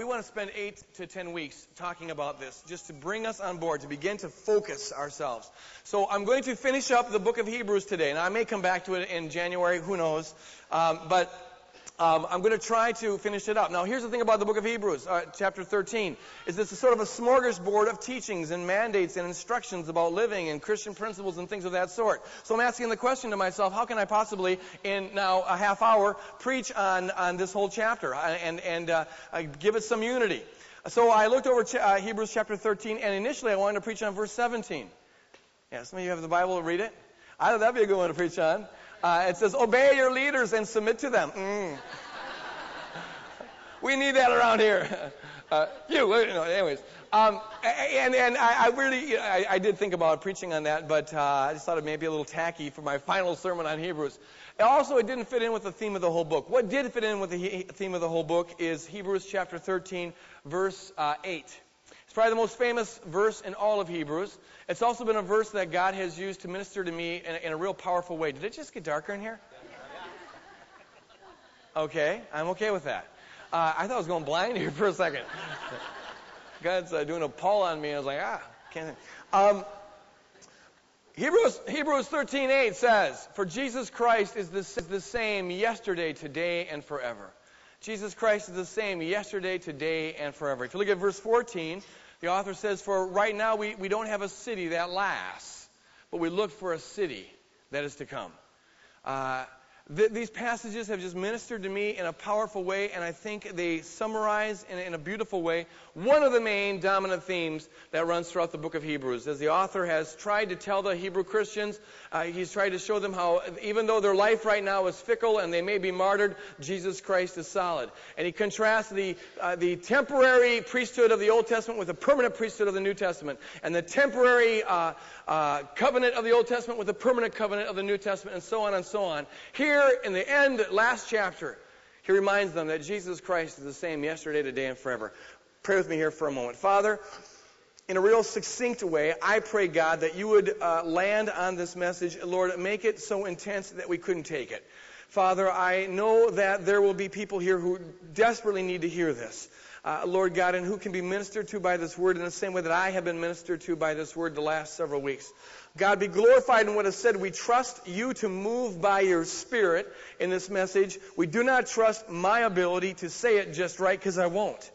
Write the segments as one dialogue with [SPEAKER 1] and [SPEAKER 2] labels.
[SPEAKER 1] We want to spend eight to ten weeks talking about this, just to bring us on board, to begin to focus ourselves. So I'm going to finish up the book of Hebrews today, and I may come back to it in January, who knows. Um, but um, I'm going to try to finish it up. Now, here's the thing about the book of Hebrews, uh, chapter 13, is this is sort of a smorgasbord of teachings and mandates and instructions about living and Christian principles and things of that sort. So I'm asking the question to myself, how can I possibly, in now a half hour, preach on, on this whole chapter and, and uh, give it some unity? So I looked over ch- uh, Hebrews chapter 13, and initially I wanted to preach on verse 17. Yeah, some of you have the Bible read it. I thought that'd be a good one to preach on. Uh, it says, obey your leaders and submit to them. Mm. we need that around here. Uh, you, know, anyways. Um, and and I, I really, I, I, did think about preaching on that, but uh, I just thought it may be a little tacky for my final sermon on Hebrews. Also, it didn't fit in with the theme of the whole book. What did fit in with the theme of the whole book is Hebrews chapter 13, verse uh, 8. It's probably the most famous verse in all of Hebrews. It's also been a verse that God has used to minister to me in a, in a real powerful way. Did it just get darker in here? Okay, I'm okay with that. Uh, I thought I was going blind here for a second. God's uh, doing a pull on me. I was like, ah, can't. Um, Hebrews, Hebrews 13:8 says, "For Jesus Christ is the, the same yesterday, today, and forever." Jesus Christ is the same yesterday, today, and forever. If you look at verse 14, the author says, For right now we, we don't have a city that lasts, but we look for a city that is to come. Uh, th- these passages have just ministered to me in a powerful way, and I think they summarize in, in a beautiful way one of the main dominant themes that runs throughout the book of Hebrews. As the author has tried to tell the Hebrew Christians, uh, he's tried to show them how, even though their life right now is fickle and they may be martyred, Jesus Christ is solid. And he contrasts the, uh, the temporary priesthood of the Old Testament with the permanent priesthood of the New Testament, and the temporary uh, uh covenant of the Old Testament with the permanent covenant of the New Testament, and so on and so on. Here, in the end, last chapter, he reminds them that Jesus Christ is the same yesterday, today, and forever. Pray with me here for a moment. Father, in a real succinct way, I pray, God, that you would uh, land on this message. Lord, make it so intense that we couldn't take it. Father, I know that there will be people here who desperately need to hear this. Uh, Lord God, and who can be ministered to by this word in the same way that I have been ministered to by this word the last several weeks. God, be glorified in what is said. We trust you to move by your Spirit in this message. We do not trust my ability to say it just right because I won't.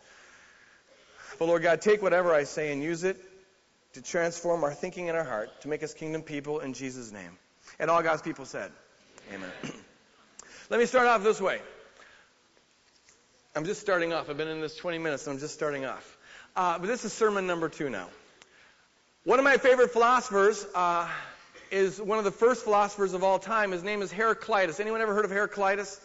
[SPEAKER 1] But Lord God, take whatever I say and use it to transform our thinking and our heart to make us kingdom people in Jesus' name. And all God's people said, Amen. Let me start off this way. I'm just starting off. I've been in this 20 minutes and I'm just starting off. Uh, but this is sermon number two now. One of my favorite philosophers uh, is one of the first philosophers of all time. His name is Heraclitus. Anyone ever heard of Heraclitus?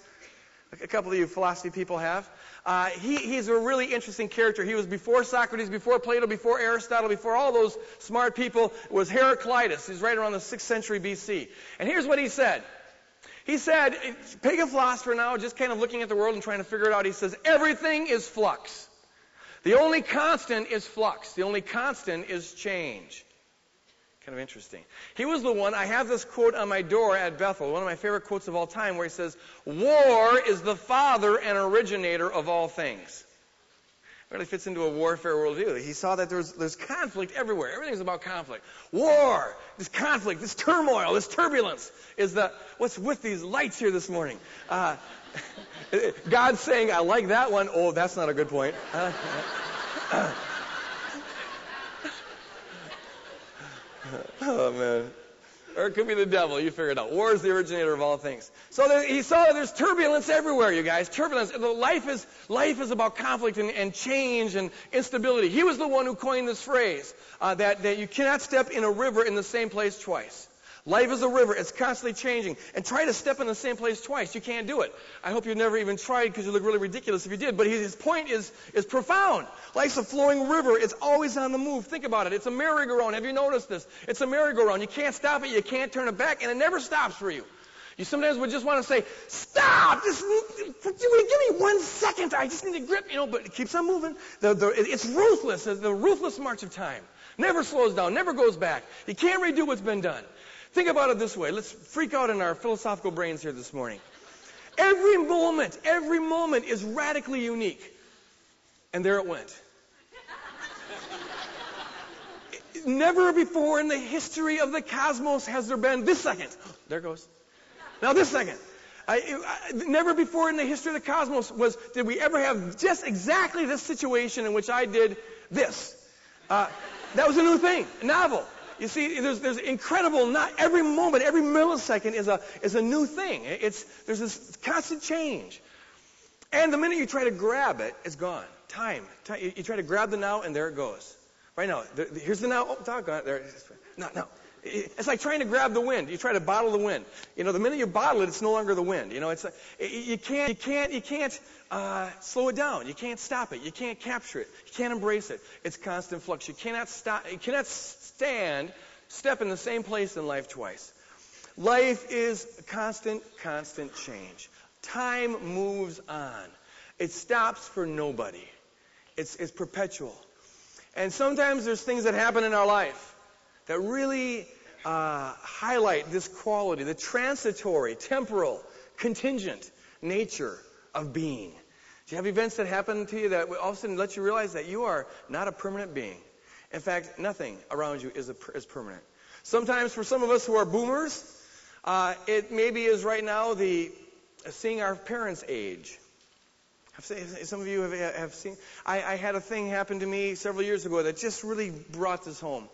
[SPEAKER 1] A couple of you philosophy people have. Uh, he, he's a really interesting character. He was before Socrates, before Plato, before Aristotle, before all those smart people. It was Heraclitus. He's right around the 6th century BC. And here's what he said. He said, pagan philosopher now, just kind of looking at the world and trying to figure it out, he says, everything is flux. The only constant is flux. The only constant is change. Kind of interesting. He was the one, I have this quote on my door at Bethel, one of my favorite quotes of all time, where he says, War is the father and originator of all things. Really fits into a warfare worldview. He saw that there's, there's conflict everywhere. Everything's about conflict. War, this conflict, this turmoil, this turbulence is the, what's with these lights here this morning? Uh, God's saying, I like that one. Oh, that's not a good point. Oh, man. Or it could be the devil. You figure it out. War is the originator of all things. So there, he saw there's turbulence everywhere, you guys. Turbulence. Life is, life is about conflict and, and change and instability. He was the one who coined this phrase uh, that, that you cannot step in a river in the same place twice. Life is a river. It's constantly changing. And try to step in the same place twice. You can't do it. I hope you've never even tried because you look really ridiculous if you did. But his point is, is profound. Life's a flowing river. It's always on the move. Think about it. It's a merry-go-round. Have you noticed this? It's a merry-go-round. You can't stop it. You can't turn it back. And it never stops for you. You sometimes would just want to say, stop! Just give me one second. I just need to grip, you know, but it keeps on moving. The, the, it's ruthless. The ruthless march of time. Never slows down. Never goes back. You can't redo what's been done. Think about it this way. Let's freak out in our philosophical brains here this morning. Every moment, every moment is radically unique. And there it went. Never before in the history of the cosmos has there been this second. There it goes. Now this second. I, I, never before in the history of the cosmos was did we ever have just exactly this situation in which I did this. Uh, that was a new thing, novel. You see, there's, there's incredible, not every moment, every millisecond is a, is a new thing. It's, there's this constant change. And the minute you try to grab it, it's gone. Time. time you, you, try to grab the now, and there it goes. Right now, there, here's the now. Oh, doggone There. No, no. It's like trying to grab the wind. You try to bottle the wind. You know, the minute you bottle it, it's no longer the wind. You know, it's you can't you can't you can't uh, slow it down. You can't stop it. You can't capture it. You can't embrace it. It's constant flux. You cannot stop. You cannot stand, step in the same place in life twice. Life is constant, constant change. Time moves on. It stops for nobody. It's, it's perpetual. And sometimes there's things that happen in our life that really uh, highlight this quality, the transitory, temporal, contingent nature of being. Do you have events that happen to you that all of a sudden let you realize that you are not a permanent being? In fact, nothing around you is, a, is permanent. Sometimes for some of us who are boomers, uh, it maybe is right now the seeing our parents age. Some of you have, have seen. I, I had a thing happen to me several years ago that just really brought this home.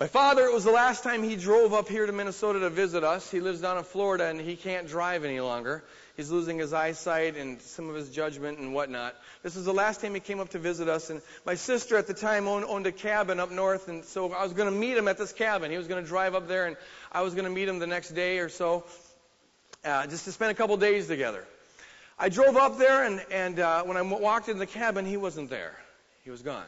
[SPEAKER 1] My father, it was the last time he drove up here to Minnesota to visit us. He lives down in Florida and he can't drive any longer. He's losing his eyesight and some of his judgment and whatnot. This was the last time he came up to visit us. And my sister at the time owned, owned a cabin up north. And so I was going to meet him at this cabin. He was going to drive up there and I was going to meet him the next day or so uh, just to spend a couple days together. I drove up there and, and uh, when I walked in the cabin, he wasn't there. He was gone.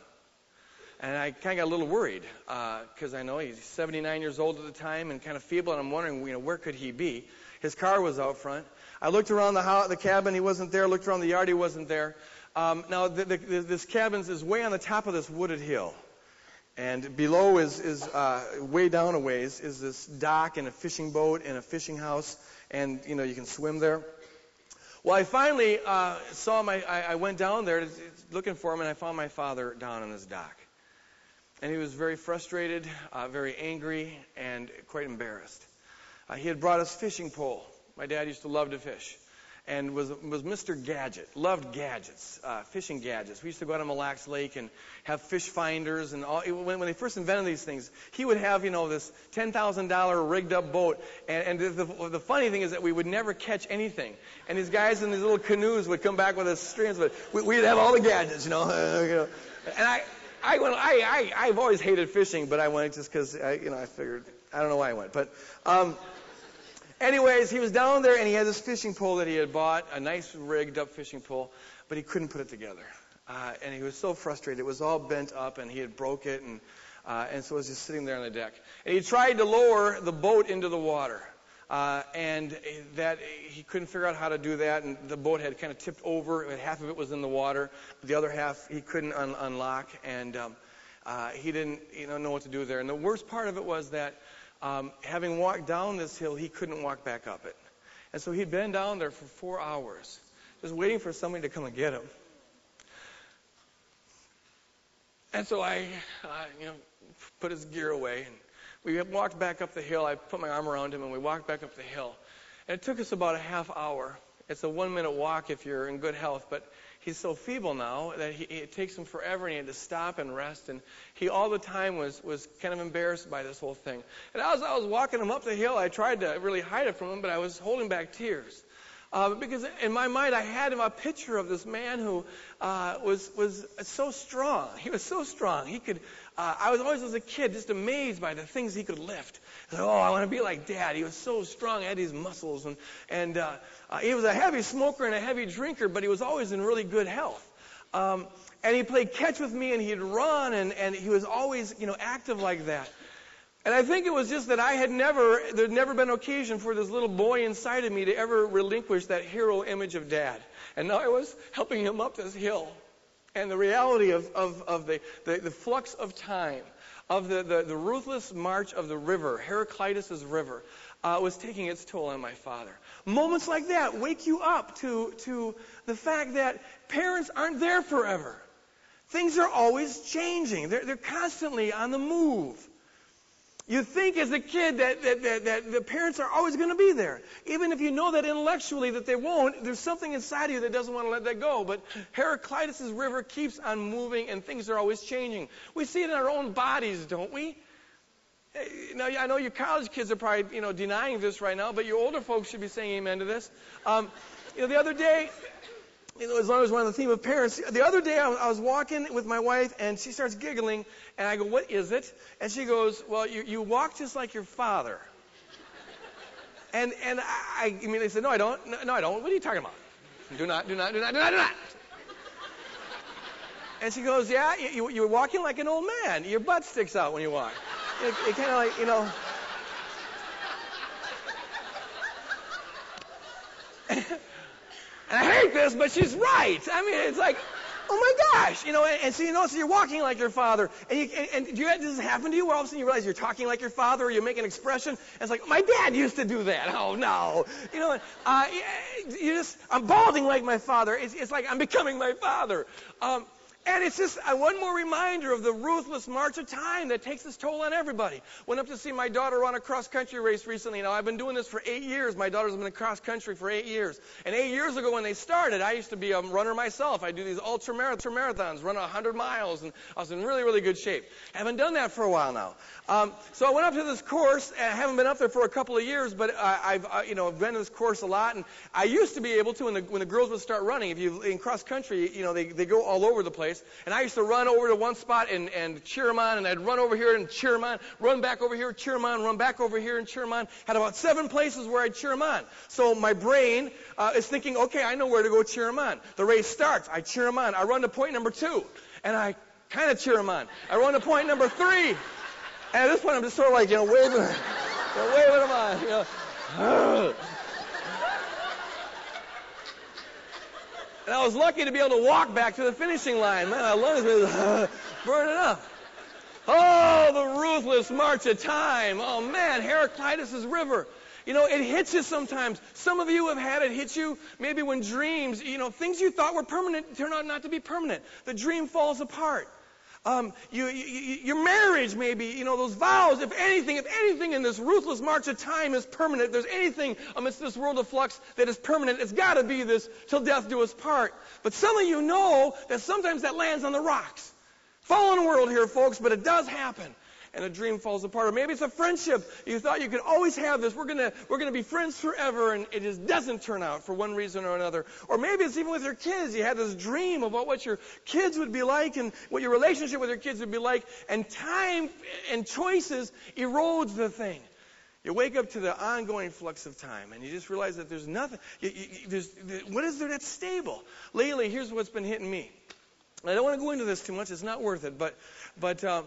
[SPEAKER 1] And I kind of got a little worried because uh, I know he's 79 years old at the time and kind of feeble, and I'm wondering, you know, where could he be? His car was out front. I looked around the, house, the cabin, he wasn't there. Looked around the yard, he wasn't there. Um, now, the, the, this cabin is way on the top of this wooded hill. And below is, is uh, way down a ways is this dock and a fishing boat and a fishing house, and you know you can swim there. Well, I finally uh, saw my. I, I went down there looking for him, and I found my father down on this dock. And he was very frustrated, uh, very angry, and quite embarrassed. Uh, he had brought us fishing pole. My dad used to love to fish and was was Mr. Gadget. Loved gadgets, uh, fishing gadgets. We used to go out to Mille Lacs Lake and have fish finders and all. When, when they first invented these things, he would have you know this ten thousand dollar rigged up boat, and, and the, the, the funny thing is that we would never catch anything. And these guys in these little canoes would come back with us strings, but we, we'd have all the gadgets, you know. And I I went. I, I I've always hated fishing, but I went just because I you know I figured I don't know why I went, but. Um, anyways, he was down there and he had this fishing pole that he had bought, a nice rigged up fishing pole, but he couldn't put it together. Uh, and he was so frustrated. It was all bent up and he had broke it and, uh, and so it was just sitting there on the deck. And he tried to lower the boat into the water. Uh, and that he couldn't figure out how to do that, and the boat had kind of tipped over. And half of it was in the water, the other half he couldn't un- unlock, and um, uh, he didn't, you know, know what to do there. And the worst part of it was that, um, having walked down this hill, he couldn't walk back up it, and so he'd been down there for four hours, just waiting for somebody to come and get him. And so I, uh, you know, put his gear away and we walked back up the hill. I put my arm around him and we walked back up the hill. And it took us about a half hour. It's a one minute walk if you're in good health, but he's so feeble now that he, it takes him forever and he had to stop and rest. And he all the time was, was kind of embarrassed by this whole thing. And as I was walking him up the hill, I tried to really hide it from him, but I was holding back tears. Uh, because in my mind, I had a picture of this man who uh, was was so strong. He was so strong. He could. Uh, I was always, as a kid, just amazed by the things he could lift. I oh, I want to be like Dad. He was so strong. He had these muscles, and and uh, uh, he was a heavy smoker and a heavy drinker, but he was always in really good health. Um, and he played catch with me, and he'd run, and and he was always, you know, active like that. And I think it was just that I had never, there'd never been occasion for this little boy inside of me to ever relinquish that hero image of dad. And now I was helping him up this hill. And the reality of, of, of the, the, the flux of time, of the, the, the, ruthless march of the river, Heraclitus' river, uh, was taking its toll on my father. Moments like that wake you up to, to the fact that parents aren't there forever. Things are always changing. They're, they're constantly on the move. You think as a kid that, that, that, that the parents are always going to be there. Even if you know that intellectually that they won't, there's something inside of you that doesn't want to let that go. But Heraclitus' river keeps on moving and things are always changing. We see it in our own bodies, don't we? Now, I know your college kids are probably, you know, denying this right now, but your older folks should be saying amen to this. Um, you know, the other day, you know, as long as we're on the theme of parents, the other day I was walking with my wife and she starts giggling and I go, what is it? And she goes, well, you, you walk just like your father. And, and I, I immediately said, no, I don't. No, no, I don't. What are you talking about? Do not, do not, do not, do not, do not. And she goes, yeah, you, you're walking like an old man. Your butt sticks out when you walk. It, it kind of like, you know. And I hate this, but she's right. I mean, it's like, oh my gosh, you know, and, and so you so you're walking like your father, and, you, and, and do you, does this happen to you where all of a sudden you realize you're talking like your father, or you make an expression, it's like, my dad used to do that. Oh no, you know, uh, you just, I'm balding like my father. It's, it's like I'm becoming my father. Um, and it's just uh, one more reminder of the ruthless march of time that takes its toll on everybody. Went up to see my daughter run a cross country race recently. Now, I've been doing this for eight years. My daughter's been in cross country for eight years. And eight years ago when they started, I used to be a runner myself. I do these ultra marathons, run 100 miles, and I was in really, really good shape. I haven't done that for a while now. Um, so I went up to this course. I haven't been up there for a couple of years, but I, I've, uh, you know, been to this course a lot. And I used to be able to, when the, when the girls would start running, if you, in cross country, you know, they, they go all over the place. And I used to run over to one spot and, and cheer them on, and I'd run over here and cheer them on, run back over here, cheer them on, run back over here and cheer them on. Had about seven places where I'd cheer them on. So my brain uh, is thinking, okay, I know where to go cheer them on. The race starts. I cheer them on. I run to point number two, and I kind of cheer them on. I run to point number three. And at this point, I'm just sort of like, you know, waving, you know, waving them on, you know. And I was lucky to be able to walk back to the finishing line. Man, my lungs were burning up. Oh, the ruthless march of time. Oh, man, Heraclitus' river. You know, it hits you sometimes. Some of you have had it hit you maybe when dreams, you know, things you thought were permanent turn out not to be permanent. The dream falls apart. Um, you, you, your marriage, maybe, you know, those vows, if anything, if anything in this ruthless march of time is permanent, if there's anything amidst this world of flux that is permanent, it's got to be this till death do us part. But some of you know that sometimes that lands on the rocks. Fallen world here, folks, but it does happen and a dream falls apart. Or maybe it's a friendship. You thought you could always have this. We're gonna we're gonna be friends forever, and it just doesn't turn out for one reason or another. Or maybe it's even with your kids. You had this dream about what your kids would be like and what your relationship with your kids would be like, and time and choices erodes the thing. You wake up to the ongoing flux of time, and you just realize that there's nothing. You, you, there's, what is there that's stable? Lately, here's what's been hitting me. I don't want to go into this too much; it's not worth it. But, but uh,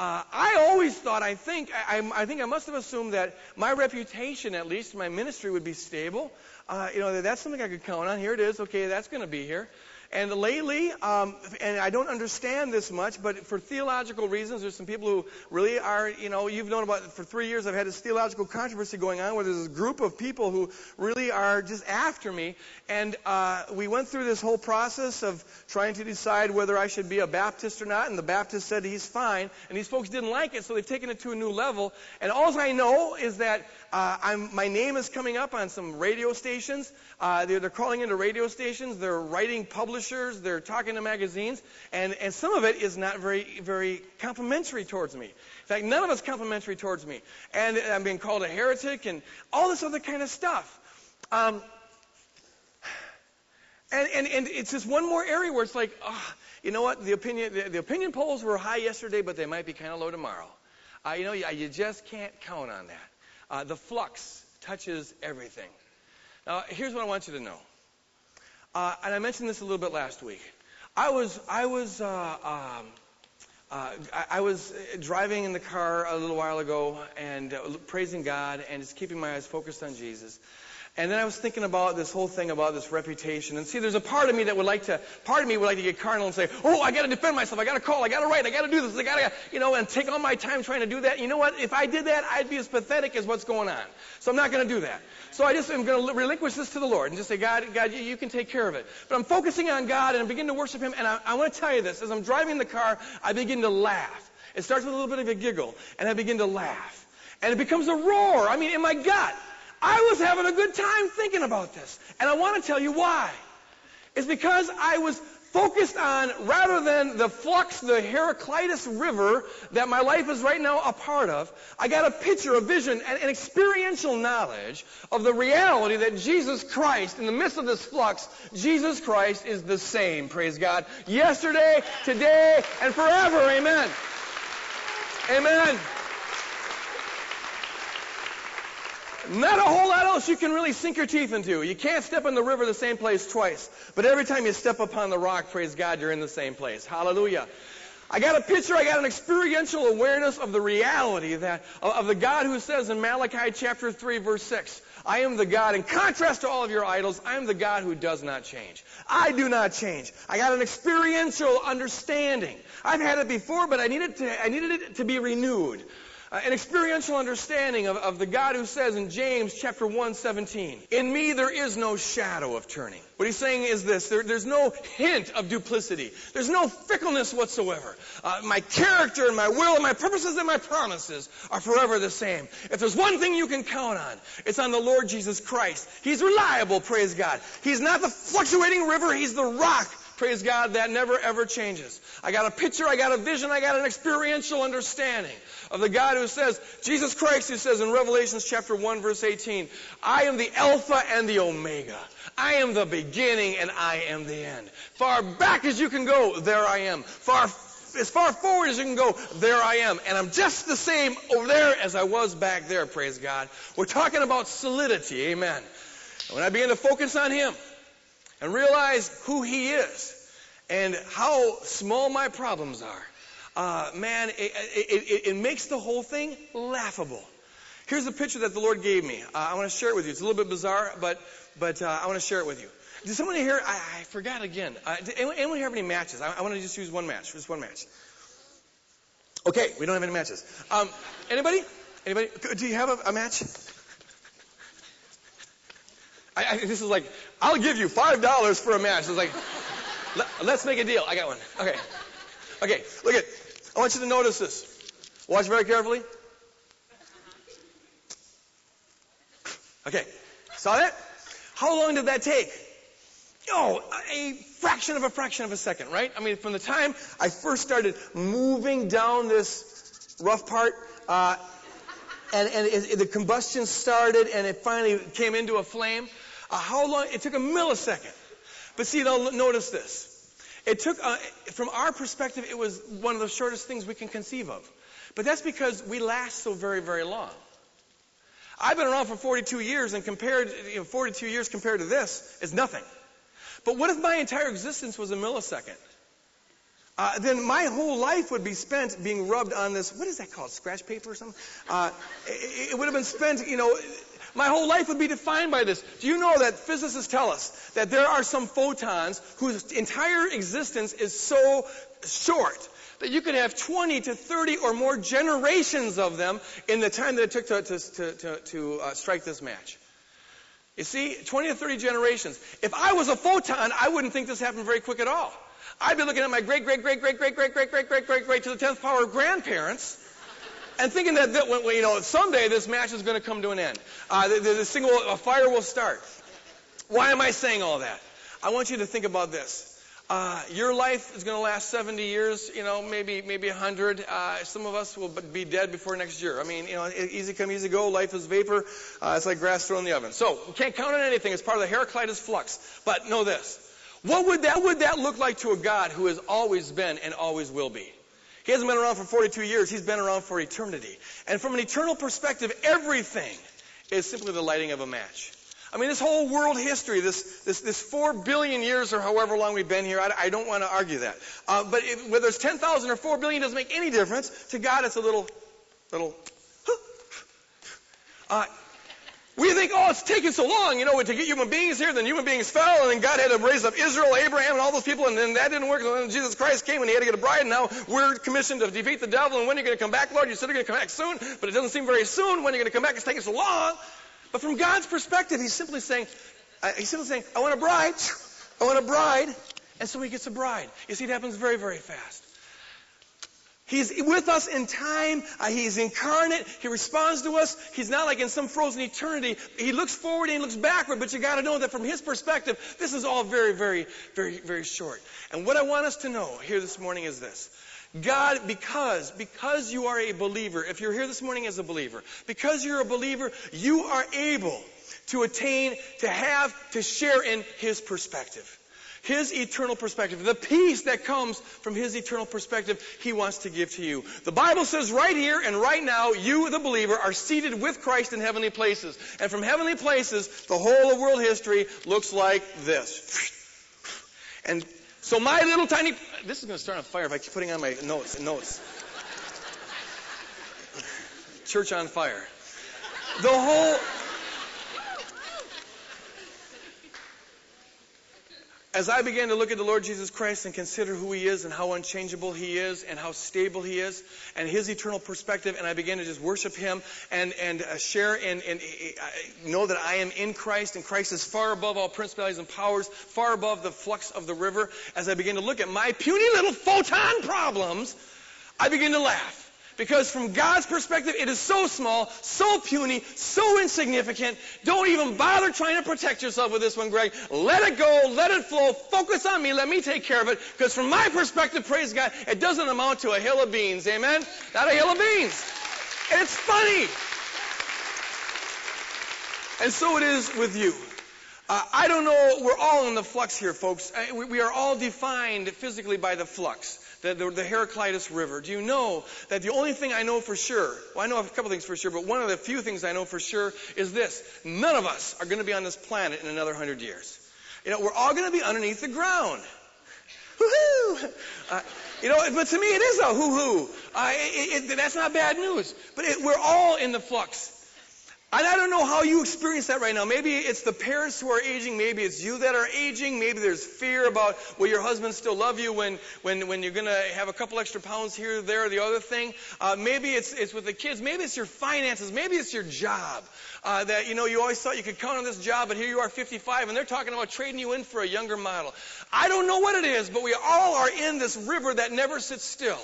[SPEAKER 1] uh, I always thought, I think, I, I, think I must have assumed that my reputation, at least my ministry, would be stable. Uh, you know, that's something I could count on. Here it is. Okay, that's going to be here. And lately, um, and I don't understand this much, but for theological reasons, there's some people who really are, you know, you've known about for three years. I've had this theological controversy going on where there's this group of people who really are just after me. And uh, we went through this whole process of trying to decide whether I should be a Baptist or not. And the Baptist said he's fine, and these folks didn't like it, so they've taken it to a new level. And all I know is that uh, my name is coming up on some radio stations. Uh, they're, they're, calling into radio stations. They're writing publishers. They're talking to magazines. And, and some of it is not very, very complimentary towards me. In fact, none of it's complimentary towards me. And I'm being called a heretic and all this other kind of stuff. Um, and, and, and it's just one more area where it's like, oh, you know what? The opinion, the, the opinion polls were high yesterday, but they might be kind of low tomorrow. Uh, you know, you, just can't count on that. Uh, the flux touches everything. Now, here's what I want you to know. Uh, and I mentioned this a little bit last week. I was, I was, uh, um, uh, I, I, was driving in the car a little while ago and uh, praising God and just keeping my eyes focused on Jesus. And then I was thinking about this whole thing about this reputation. And see, there's a part of me that would like to, part of me would like to get carnal and say, oh, I got to defend myself. I got to call. I got to write. I got to do this. I got to, you know, and take all my time trying to do that. You know what? If I did that, I'd be as pathetic as what's going on. So I'm not going to do that. So I just am going to relinquish this to the Lord and just say, God, God, you, you, can take care of it. But I'm focusing on God and I'm beginning to worship Him. And I, I want to tell you this. As I'm driving the car, I begin to laugh. It starts with a little bit of a giggle, and I begin to laugh. And it becomes a roar. I mean, in my gut. I was having a good time thinking about this. And I want to tell you why. It's because I was focused on, rather than the flux, the Heraclitus River that my life is right now a part of, I got a picture, a vision, and an experiential knowledge of the reality that Jesus Christ, in the midst of this flux, Jesus Christ is the same, praise God, yesterday, today, and forever. Amen. Amen. Not a whole lot else you can really sink your teeth into. You can't step in the river the same place twice. But every time you step upon the rock, praise God, you're in the same place. Hallelujah. I got a picture, I got an experiential awareness of the reality that, of the God who says in Malachi chapter 3 verse 6, I am the God, in contrast to all of your idols, I am the God who does not change. I do not change. I got an experiential understanding. I've had it before, but I needed, to, I needed it to be renewed uh, an experiential understanding of, of the God who says in James chapter 1, 17, In me there is no shadow of turning. What he's saying is this, there, there's no hint of duplicity. There's no fickleness whatsoever. Uh, my character and my will and my purposes and my promises are forever the same. If there's one thing you can count on, it's on the Lord Jesus Christ. He's reliable, praise God. He's not the fluctuating river, he's the rock Praise God, that never ever changes. I got a picture, I got a vision, I got an experiential understanding of the God who says, Jesus Christ who says in Revelations chapter 1 verse 18, I am the Alpha and the Omega. I am the beginning and I am the end. Far back as you can go, there I am. Far as far forward as you can go, there I am. And I'm just the same over there as I was back there, praise God. We're talking about solidity, amen. And when I begin to focus on Him, and realize who He is and how small my problems are, uh, man, it, it, it, it, makes the whole thing laughable. Here's a picture that the Lord gave me. Uh, I want to share it with you. It's a little bit bizarre, but but uh, I want to share it with you. Did someone here? I, I forgot again. Uh, did anyone, anyone here have any matches? I, I, want to just use one match. Just one match. Okay, we don't have any matches. Um, anybody? Anybody? Do you have a, a match? I, I, this is like, I'll give you five dollars for a match. It's like, let, us make a deal. I got one. Okay, okay. Look at. I want you to notice this. Watch very carefully. Okay, saw that? How long did that take? Oh, a fraction of a fraction of a second, right? I mean, from the time I first started moving down this rough part, uh, and, and it, it, the combustion started and it finally came into a flame. How long? It took a millisecond. But see, now notice this. It took, uh, from our perspective, it was one of the shortest things we can conceive of. But that's because we last so very, very long. I've been around for 42 years, and compared, you know, 42 years compared to this is nothing. But what if my entire existence was a millisecond? Uh, then my whole life would be spent being rubbed on this, what is that called, scratch paper or something? Uh, it, it, would have been spent, you know, my whole life would be defined by this. Do you know that physicists tell us that there are some photons whose entire existence is so short that you could have 20 to 30 or more generations of them in the time that it took to, to, to, to uh, strike this match? You see, 20 to 30 generations. If I was a photon, I wouldn't think this happened very quick at all. I'd be looking at my great, great, great, great, great, great, great, great, great, great, great to the 10th power grandparents and thinking that, that you know, someday this match is going to come to an end. Uh, the, the, single, a fire will start. Why am I saying all that? I want you to think about this. Uh, your life is going to last 70 years, you know, maybe maybe 100. Uh, some of us will be dead before next year. I mean, you know, easy come, easy go. Life is vapor. Uh, it's like grass thrown in the oven. So we can't count on anything. It's part of the Heraclitus flux. But know this: what would that would that look like to a God who has always been and always will be? He hasn't been around for 42 years. He's been around for eternity. And from an eternal perspective, everything is simply the lighting of a match. I mean, this whole world history, this, this, this four billion years or however long we've been here, I, I don't want to argue that. Uh, but whether it's 10,000 or four billion doesn't make any difference. To God, it's a little, little, uh, We think, oh, it's taking so long, you know, to get human beings here. Then human beings fell, and then God had to raise up Israel, Abraham, and all those people, and then that didn't work. And then Jesus Christ came, and he had to get a bride, and now we're commissioned to defeat the devil. And when are you going to come back, Lord? You said you're going to come back soon, but it doesn't seem very soon. When are you going to come back? It's taking so long. But from God's perspective, he's simply saying, he's simply saying, I want a bride. I want a bride. And so he gets a bride. You see, it happens very, very fast. He's with us in time. Uh, he's incarnate. He responds to us. He's not like in some frozen eternity. He looks forward and he looks backward, but you got to know that from his perspective, this is all very, very, very, very short. And what I want us to know here this morning is this. God, because, because you are a believer, if you're here this morning as a believer, because you're a believer, you are able to attain, to have, to share in His perspective. His eternal perspective, the peace that comes from His eternal perspective, He wants to give to you. The Bible says right here and right now, you, the believer, are seated with Christ in heavenly places. And from heavenly places, the whole of world history looks like this. And so my little tiny, this is going to start on fire if I keep putting on my notes and notes. Church on fire. The whole, as I began to look at the Lord Jesus Christ and consider who He is and how unchangeable He is and how stable He is and His eternal perspective, and I began to just worship Him and, and uh, share and, and uh, know that I am in Christ and Christ is far above all principalities and powers, far above the flux of the river, as I began to look at my puny little photon problems, I began to laugh. Because from God's perspective, it is so small, so puny, so insignificant. Don't even bother trying to protect yourself with this one, Greg. Let it go, let it flow, focus on me, let me take care of it. Because from my perspective, praise God, it doesn't amount to a hill of beans. Amen? Not a hill of beans. It's funny. And so it is with you. Uh, I don't know, we're all in the flux here, folks. Uh, we, we are all defined physically by the flux the, the, the Heraclitus River. Do you know that the only thing I know for sure, well, I know a couple things for sure, but one of the few things I know for sure is this. None of us are going to be on this planet in another hundred years. You know, we're all going to be underneath the ground. Woohoo! Uh, you know, but to me it is a hoo-hoo. Uh, it, it, that's not bad news. But it, we're all in the flux. And I don't know how you experience that right now. Maybe it's the parents who are aging. Maybe it's you that are aging. Maybe there's fear about will your husband still love you when, when, when you're going to have a couple extra pounds here, there, the other thing. Uh, maybe it's, it's with the kids. Maybe it's your finances. Maybe it's your job. Uh, that, you know, you always thought you could count on this job, but here you are 55, and they're talking about trading you in for a younger model. I don't know what it is, but we all are in this river that never sits still.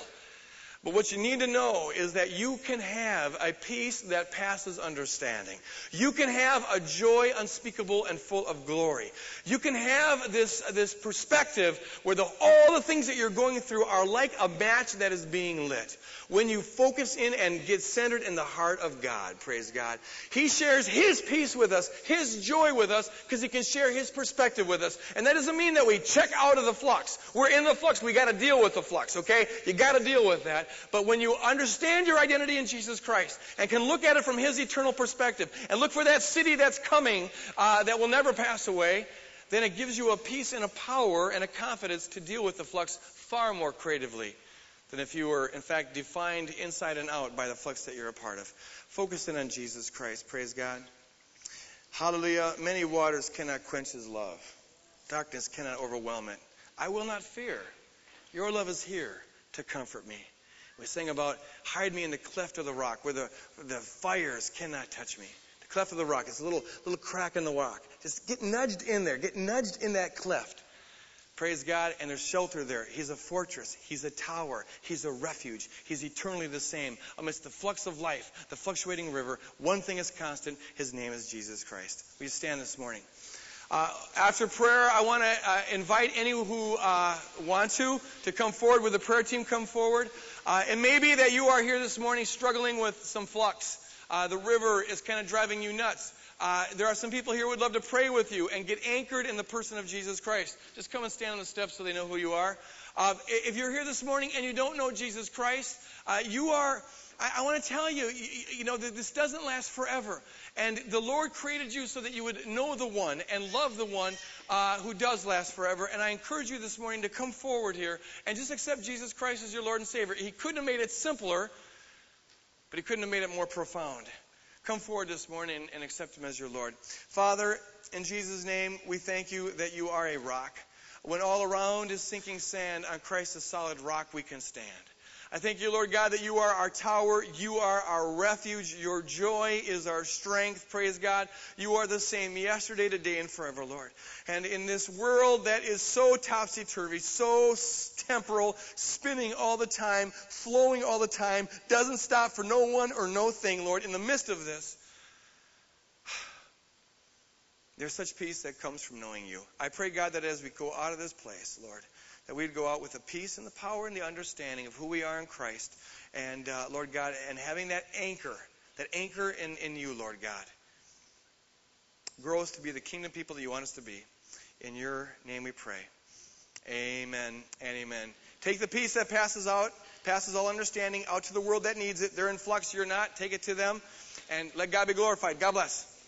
[SPEAKER 1] But what you need to know is that you can have a peace that passes understanding. You can have a joy unspeakable and full of glory. You can have this, this perspective where the, all the things that you're going through are like a match that is being lit. When you focus in and get centered in the heart of God, praise God. He shares His peace with us, His joy with us, because He can share His perspective with us. And that doesn't mean that we check out of the flux. We're in the flux. We gotta deal with the flux, okay? You gotta deal with that. But when you understand your identity in Jesus Christ and can look at it from His eternal perspective and look for that city that's coming uh, that will never pass away, then it gives you a peace and a power and a confidence to deal with the flux far more creatively than if you were, in fact, defined inside and out by the flux that you're a part of. Focus in on Jesus Christ. Praise God. Hallelujah. Many waters cannot quench his love. Darkness cannot overwhelm it. I will not fear. Your love is here to comfort me. We sing about hide me in the cleft of the rock where the, the fires cannot touch me. The cleft of the rock is a little, little crack in the rock. Just get nudged in there. Get nudged in that cleft. Praise God, and there's shelter there. He's a fortress. He's a tower. He's a refuge. He's eternally the same. Amidst the flux of life, the fluctuating river, one thing is constant. His name is Jesus Christ. We stand this morning? Uh, after prayer, I want to uh, invite any who uh, want to to come forward. With the prayer team come forward? Uh, and maybe that you are here this morning struggling with some flux. Uh, the river is kind of driving you nuts. Uh, there are some people here who would love to pray with you and get anchored in the person of Jesus Christ. Just come and stand on the steps so they know who you are. if you're here this morning and you don't know Jesus Christ, you are. I, I want to tell you, you, you know, that this doesn't last forever. And the Lord created you so that you would know the one and love the one uh, who does last forever. And I encourage you this morning to come forward here and just accept Jesus Christ as your Lord and Savior. He couldn't have made it simpler, but He couldn't have made it more profound. come forward this morning and accept Him as your Lord. Father, in Jesus' name, we thank you that you are a rock. When all around is sinking sand, on Christ, solid rock, we can stand. I thank you, Lord God, that you are our tower. You are our refuge. Your joy is our strength. Praise God. You are the same yesterday, today, and forever, Lord. And in this world that is so topsy turvy, so temporal, spinning all the time, flowing all the time, doesn't stop for no one or no thing, Lord, in the midst of this, there's such peace that comes from knowing you. I pray, God, that as we go out of this place, Lord, that we'd go out with the peace and the power and the understanding of who we are in Christ. And, uh, Lord God, and having that anchor, that anchor in, in you, Lord God, grow us to be the kingdom people that you want us to be. In your name we pray. Amen and amen. Take the peace that passes out, passes all understanding out to the world that needs it. They're in flux, you're not. Take it to them and let God be glorified. God bless.